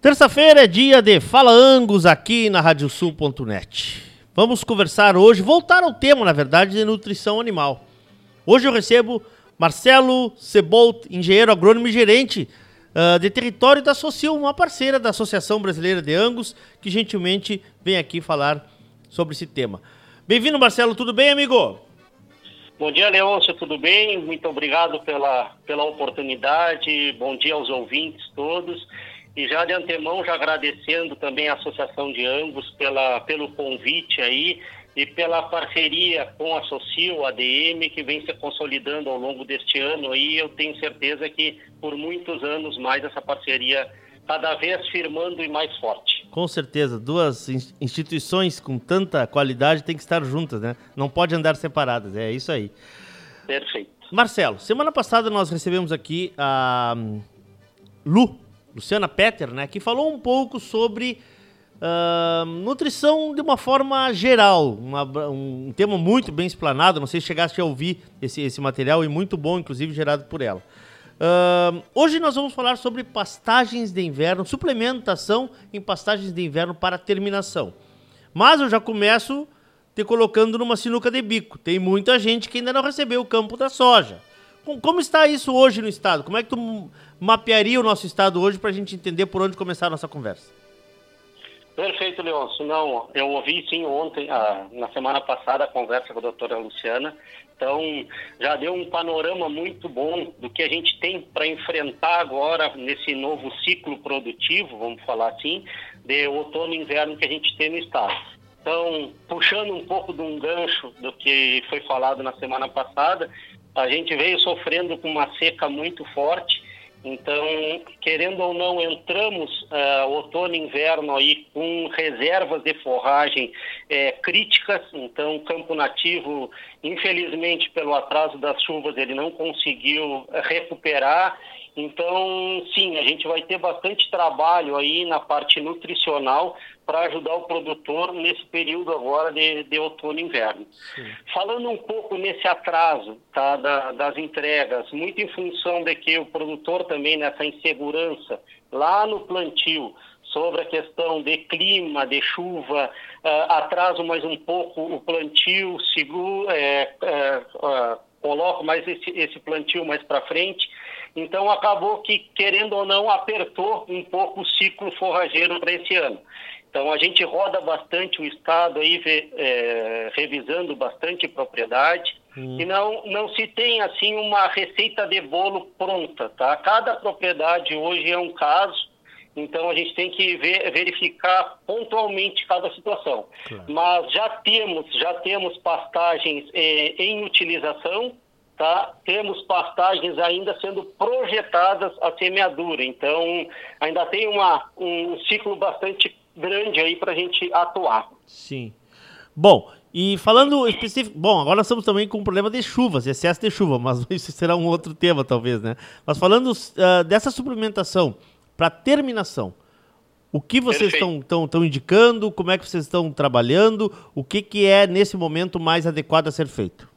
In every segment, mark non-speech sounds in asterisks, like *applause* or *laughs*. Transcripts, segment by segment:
Terça-feira é dia de Fala Angus aqui na radiosul.net. Vamos conversar hoje, voltar ao tema, na verdade, de nutrição animal. Hoje eu recebo Marcelo Cebolt, engenheiro agrônomo e gerente uh, de território da Socil, uma parceira da Associação Brasileira de Angus, que gentilmente vem aqui falar sobre esse tema. Bem-vindo, Marcelo, tudo bem, amigo? Bom dia, Leôncio, tudo bem? Muito obrigado pela, pela oportunidade, bom dia aos ouvintes todos. E já de antemão, já agradecendo também a Associação de Angus pela, pelo convite aí e pela parceria com a Socio, ADM, que vem se consolidando ao longo deste ano aí. Eu tenho certeza que por muitos anos mais essa parceria cada vez firmando e mais forte. Com certeza, duas instituições com tanta qualidade têm que estar juntas, né? Não pode andar separadas, é isso aí. Perfeito. Marcelo, semana passada nós recebemos aqui a hum, Lu, Luciana Petter, né, que falou um pouco sobre uh, nutrição de uma forma geral, uma, um tema muito bem explanado, não sei se chegaste a ouvir esse, esse material e muito bom, inclusive gerado por ela. Uh, hoje nós vamos falar sobre pastagens de inverno, suplementação em pastagens de inverno para terminação. Mas eu já começo te colocando numa sinuca de bico. Tem muita gente que ainda não recebeu o campo da soja. Como está isso hoje no estado? Como é que tu mapearia o nosso estado hoje para a gente entender por onde começar a nossa conversa? Perfeito, Leôncio. Não, eu ouvi sim ontem, ah, na semana passada, a conversa com a doutora Luciana. Então, já deu um panorama muito bom do que a gente tem para enfrentar agora nesse novo ciclo produtivo, vamos falar assim, de outono e inverno que a gente tem no estado. Então, puxando um pouco de um gancho do que foi falado na semana passada, a gente veio sofrendo com uma seca muito forte, então, querendo ou não, entramos uh, outono e inverno aí com reservas de forragem é, críticas. Então, o campo nativo, infelizmente, pelo atraso das chuvas, ele não conseguiu recuperar então, sim, a gente vai ter bastante trabalho aí na parte nutricional para ajudar o produtor nesse período agora de, de outono e inverno. Sim. Falando um pouco nesse atraso tá, da, das entregas, muito em função de que o produtor também nessa insegurança lá no plantio sobre a questão de clima, de chuva, uh, atraso mais um pouco o plantio, seguro, é, é, coloco mais esse, esse plantio mais para frente então acabou que, querendo ou não, apertou um pouco o ciclo forrageiro para esse ano. Então a gente roda bastante o estado aí, é, revisando bastante propriedade. Hum. E não, não se tem assim uma receita de bolo pronta, tá? Cada propriedade hoje é um caso, então a gente tem que ver, verificar pontualmente cada situação. Claro. Mas já temos, já temos pastagens é, em utilização, tá? temos pastagens ainda sendo projetadas a semeadura. Então, ainda tem uma, um ciclo bastante grande aí para a gente atuar. Sim. Bom, e falando específico, bom, agora nós estamos também com um problema de chuvas, excesso de chuva, mas *laughs* isso será um outro tema talvez, né? Mas falando uh, dessa suplementação para terminação, o que vocês estão indicando, como é que vocês estão trabalhando, o que, que é nesse momento mais adequado a ser feito?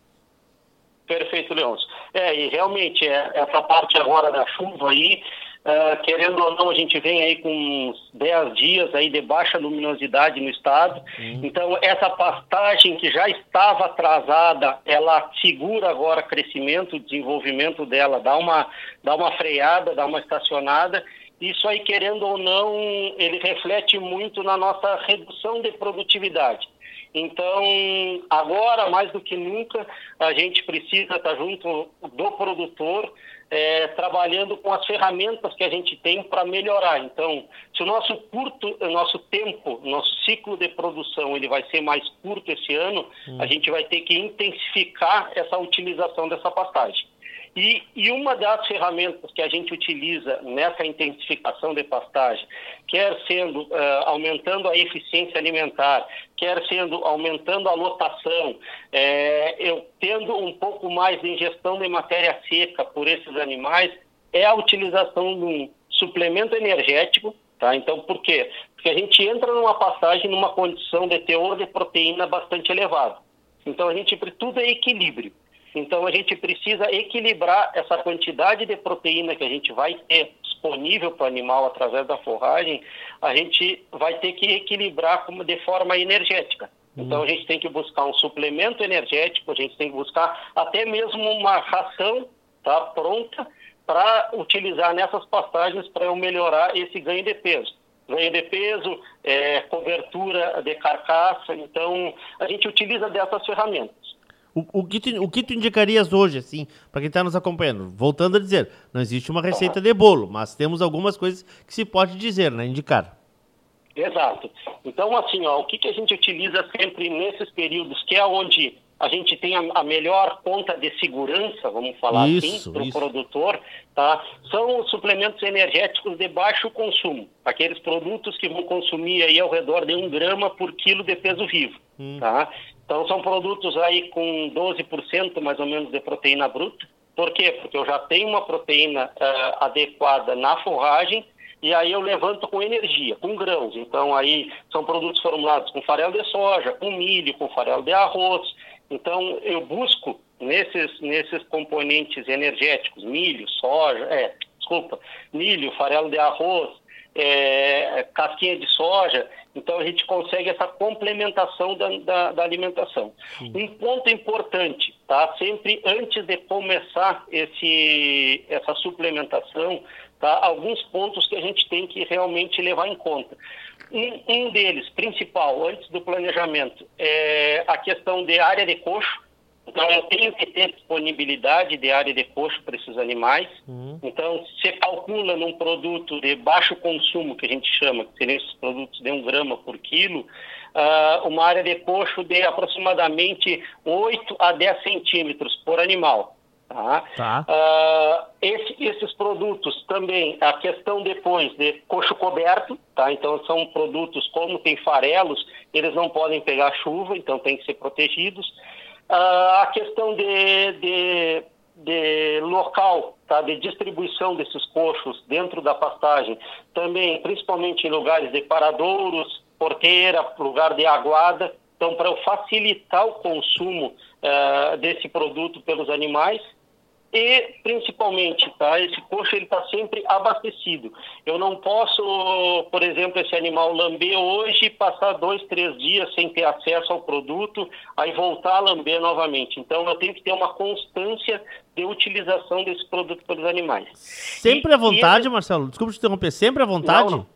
Perfeito, Leôncio. É, e realmente, é, essa parte agora da chuva aí, uh, querendo ou não, a gente vem aí com uns 10 dias aí de baixa luminosidade no estado. Uhum. Então, essa pastagem que já estava atrasada, ela segura agora crescimento, desenvolvimento dela, dá uma, dá uma freada, dá uma estacionada. Isso aí, querendo ou não, ele reflete muito na nossa redução de produtividade. Então, agora mais do que nunca, a gente precisa estar junto do produtor, é, trabalhando com as ferramentas que a gente tem para melhorar. Então, se o nosso curto, o nosso tempo, nosso ciclo de produção, ele vai ser mais curto esse ano, hum. a gente vai ter que intensificar essa utilização dessa pastagem. E, e, uma das ferramentas que a gente utiliza nessa intensificação de pastagem, quer sendo uh, aumentando a eficiência alimentar, quer sendo aumentando a lotação, é, eu tendo um pouco mais de ingestão de matéria seca por esses animais, é a utilização de um suplemento energético, tá? Então, por quê? Porque a gente entra numa pastagem numa condição de teor de proteína bastante elevado. Então, a gente tudo é equilíbrio. Então a gente precisa equilibrar essa quantidade de proteína que a gente vai ter disponível para o animal através da forragem, a gente vai ter que equilibrar de forma energética. Então a gente tem que buscar um suplemento energético, a gente tem que buscar até mesmo uma ração tá, pronta para utilizar nessas pastagens para eu melhorar esse ganho de peso. Ganho de peso, é, cobertura de carcaça, então a gente utiliza dessas ferramentas. O, o, que tu, o que tu indicarias hoje, assim, para quem está nos acompanhando? Voltando a dizer, não existe uma receita de bolo, mas temos algumas coisas que se pode dizer, né? Indicar. Exato. Então, assim, ó, o que, que a gente utiliza sempre nesses períodos, que é onde a gente tem a, a melhor conta de segurança, vamos falar assim, isso, assim, para o produtor, tá? são os suplementos energéticos de baixo consumo. Aqueles produtos que vão consumir aí ao redor de um grama por quilo de peso vivo. Hum. Tá? Então, são produtos aí com 12% mais ou menos de proteína bruta. Por quê? Porque eu já tenho uma proteína uh, adequada na forragem e aí eu levanto com energia, com grãos. Então aí são produtos formulados com farelo de soja, com milho, com farelo de arroz. Então eu busco nesses, nesses componentes energéticos, milho, soja, é, desculpa, milho, farelo de arroz, é, casquinha de soja, então a gente consegue essa complementação da, da, da alimentação. Sim. Um ponto importante, tá? Sempre antes de começar esse, essa suplementação, tá? alguns pontos que a gente tem que realmente levar em conta. Um, um deles, principal, antes do planejamento, é a questão de área de coxo. Então, eu tenho que ter disponibilidade de área de coxo para esses animais. Uhum. Então, você calcula num produto de baixo consumo, que a gente chama, que seriam esses produtos de um grama por quilo, uh, uma área de coxo de aproximadamente 8 a 10 centímetros por animal. Tá? tá. Uh, esse, esses produtos também, a questão depois de coxo coberto, tá? Então são produtos como tem farelos, eles não podem pegar chuva, então tem que ser protegidos. Uh, a questão de, de, de, local, tá? De distribuição desses coxos dentro da pastagem, também, principalmente em lugares de paradouros, porteira, lugar de aguada. Então, para facilitar o consumo uh, desse produto pelos animais, e principalmente, tá? Esse coxo ele está sempre abastecido. Eu não posso, por exemplo, esse animal lamber hoje, passar dois, três dias sem ter acesso ao produto, aí voltar a lamber novamente. Então eu tenho que ter uma constância de utilização desse produto pelos animais. Sempre e, à vontade, e... Marcelo. Desculpa te interromper. Sempre à vontade. Não, não.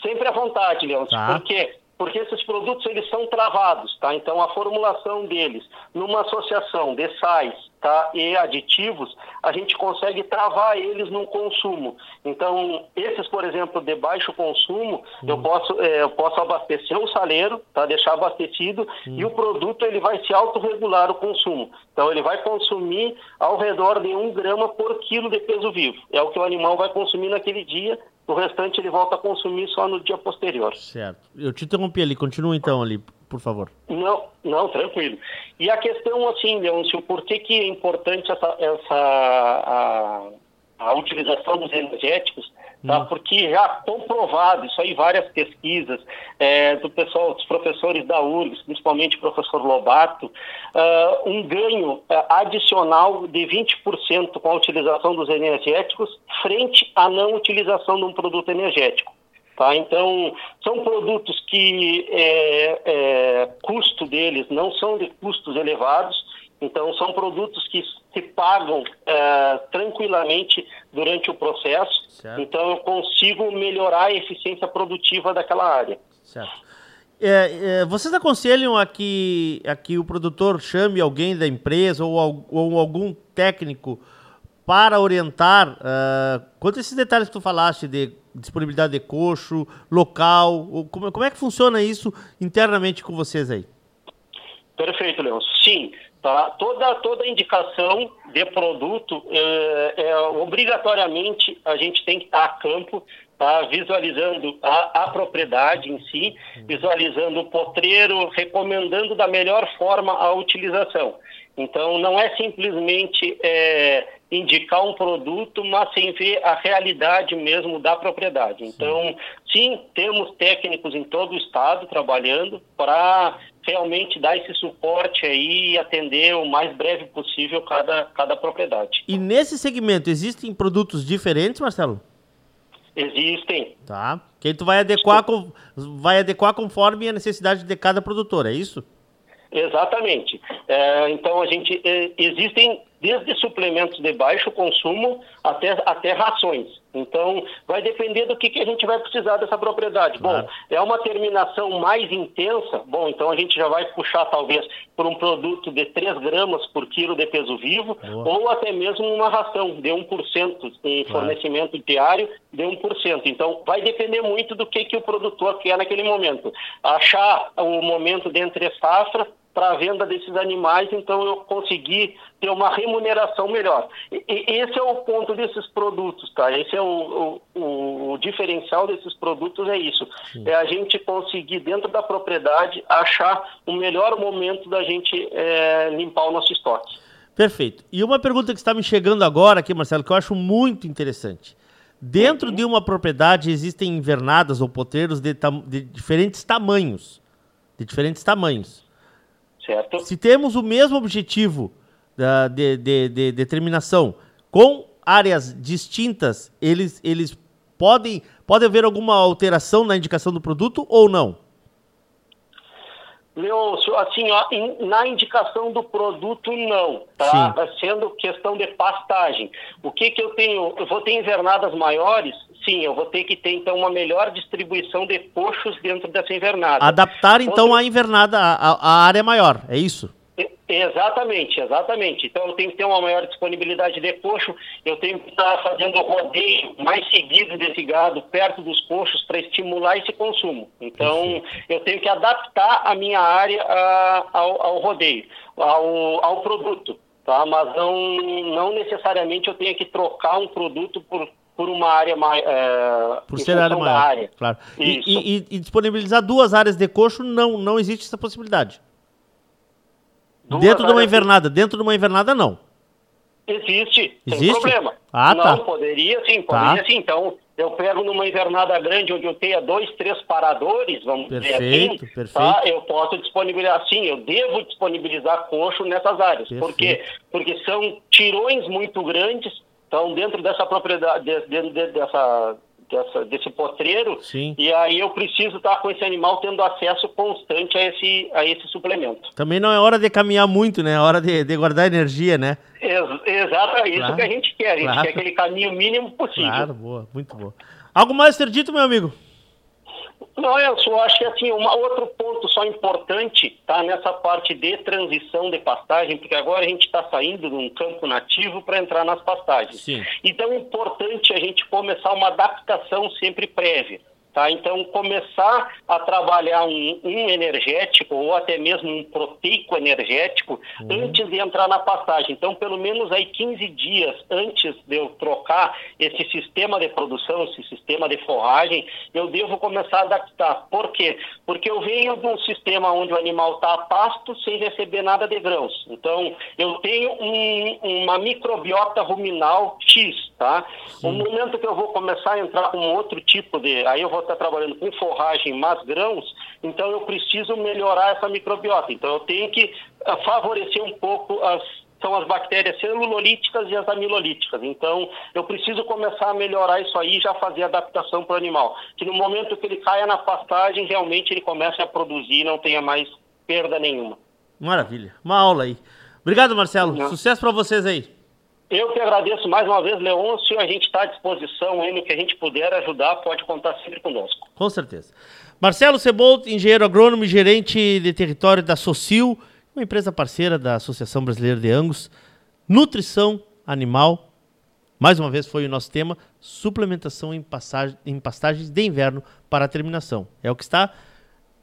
Sempre à vontade, Leão. Tá. Por quê? Porque esses produtos eles são travados, tá? Então a formulação deles numa associação de sais, tá, e aditivos, a gente consegue travar eles no consumo. Então esses, por exemplo, de baixo consumo, hum. eu posso é, eu posso abastecer o saleiro, tá, deixar abastecido hum. e o produto ele vai se autorregular o consumo. Então ele vai consumir ao redor de um grama por quilo de peso vivo. É o que o animal vai consumir naquele dia o restante ele volta a consumir só no dia posterior. Certo. Eu te interrompi ali, continua então ali, por favor. Não, não, tranquilo. E a questão assim, Leôncio, por que, que é importante essa, essa a, a utilização dos energéticos, tá? Hum. porque já comprovado, isso aí várias pesquisas é, do pessoal, dos professores da URGS, principalmente o professor Lobato, uh, um ganho uh, adicional de 20% com a utilização dos energéticos frente à não utilização de um produto energético. Tá? Então, são produtos que é, é, custo deles não são de custos elevados, então, são produtos que se pagam é, tranquilamente durante o processo. Certo. Então, eu consigo melhorar a eficiência produtiva daquela área. Certo. É, é, vocês aconselham a que, a que o produtor chame alguém da empresa ou, ou algum técnico para orientar uh, quanto a esses detalhes que tu falaste de disponibilidade de coxo, local, como, como é que funciona isso internamente com vocês aí? Perfeito, Leon. Sim, Tá? Toda, toda indicação de produto, é, é, obrigatoriamente a gente tem que estar a campo, tá? visualizando a, a propriedade em si, visualizando o potreiro, recomendando da melhor forma a utilização. Então, não é simplesmente é, indicar um produto, mas sem ver a realidade mesmo da propriedade. Então, sim, temos técnicos em todo o estado trabalhando para realmente dar esse suporte aí e atender o mais breve possível cada, cada propriedade. E nesse segmento existem produtos diferentes, Marcelo? Existem. Tá. Que aí tu vai adequar, com, vai adequar conforme a necessidade de cada produtor, é isso? Exatamente. É, então a gente é, existem desde suplementos de baixo consumo até, até rações. Então, vai depender do que, que a gente vai precisar dessa propriedade. Bom, é uma terminação mais intensa, bom, então a gente já vai puxar talvez por um produto de 3 gramas por quilo de peso vivo, Boa. ou até mesmo uma ração de 1% em claro. fornecimento diário de 1%. Então, vai depender muito do que, que o produtor quer naquele momento. Achar o momento de entre safra para a venda desses animais, então eu consegui ter uma remuneração melhor. E, esse é o ponto desses produtos, tá? Esse é o, o, o diferencial desses produtos, é isso. Sim. É a gente conseguir, dentro da propriedade, achar o melhor momento da gente é, limpar o nosso estoque. Perfeito. E uma pergunta que está me chegando agora aqui, Marcelo, que eu acho muito interessante. Dentro uhum. de uma propriedade existem invernadas ou potreiros de, de diferentes tamanhos. De diferentes tamanhos. Certo. Se temos o mesmo objetivo de, de, de determinação com áreas distintas, eles, eles podem pode haver alguma alteração na indicação do produto ou não? Leôncio, assim, ó, na indicação do produto, não, tá? Sim. Sendo questão de pastagem. O que que eu tenho? Eu vou ter invernadas maiores? Sim, eu vou ter que ter, então, uma melhor distribuição de coxos dentro dessa invernada. Adaptar, então, Outra... a invernada, a, a área maior, é isso? Exatamente, exatamente. Então eu tenho que ter uma maior disponibilidade de coxo, eu tenho que estar fazendo o rodeio mais seguido desse gado perto dos coxos para estimular esse consumo. Então eu tenho que adaptar a minha área a, ao, ao, rodeio, ao, ao produto, tá? Mas não, não necessariamente eu tenho que trocar um produto por, por uma área mais. É, por ser área maior. Área. Claro. E, e, e, disponibilizar duas áreas de coxo, não, não existe essa possibilidade. Duas dentro de uma invernada, dentro de uma invernada não. Existe, Existe? sem problema. Ah, não, tá. poderia sim, poderia tá. sim. Então, eu pego numa invernada grande onde eu tenha dois, três paradores, vamos perfeito, dizer assim, perfeito. Tá? eu posso disponibilizar, sim, eu devo disponibilizar coxo nessas áreas. Perfeito. Por quê? Porque são tirões muito grandes, então dentro dessa propriedade, dentro dessa dessa, desse potreiro, Sim. e aí eu preciso estar com esse animal tendo acesso constante a esse, a esse suplemento. Também não é hora de caminhar muito, né? É hora de, de guardar energia, né? Ex exato, é isso claro. que a gente quer. A gente claro. quer aquele caminho mínimo possível. Claro, boa, muito boa. Algo mais a ser dito, meu amigo? Não, eu só acho que assim, um outro ponto só importante tá nessa parte de transição de pastagem, porque agora a gente está saindo de um campo nativo para entrar nas pastagens. Sim. Então é importante a gente começar uma adaptação sempre prévia. Tá? Então, começar a trabalhar um, um, energético ou até mesmo um proteico energético uhum. antes de entrar na pastagem. Então, pelo menos aí 15 dias antes de eu trocar esse sistema de produção, esse sistema de forragem, eu devo começar a adaptar. Por quê? Porque eu venho de um sistema onde o animal está a pasto sem receber nada de grãos. Então, eu tenho um, uma microbiota ruminal X. Tá? O momento que eu vou começar a entrar com outro tipo de. Aí eu vou está trabalhando com forragem mais grãos, então eu preciso melhorar essa microbiota. Então eu tenho que eh, favorecer um pouco as são as bactérias celulolíticas e as amilolíticas. Então, eu preciso começar a melhorar isso aí e já fazer adaptação para o animal. Que no momento que ele caia na pastagem, realmente ele comece a produzir e não tenha mais perda nenhuma. Maravilha. Uma aula aí. Obrigado, Marcelo. Não. Sucesso para vocês aí. Eu que agradeço mais uma vez, Leôncio. A gente está à disposição aí no que a gente puder ajudar, pode contar sempre conosco. Com certeza. Marcelo Cebolt, engenheiro agrônomo e gerente de território da Socil, uma empresa parceira da Associação Brasileira de Angus. Nutrição animal, mais uma vez foi o nosso tema, suplementação em, passagem, em pastagens de inverno para a terminação. É o que está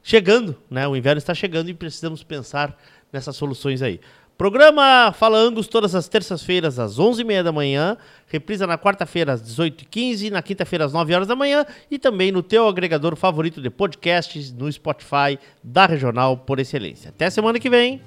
chegando, né? O inverno está chegando e precisamos pensar nessas soluções aí. Programa Fala Angus todas as terças-feiras às 11h30 da manhã, reprisa na quarta-feira às 18h15, na quinta-feira às 9 horas da manhã e também no teu agregador favorito de podcasts no Spotify da Regional por Excelência. Até semana que vem!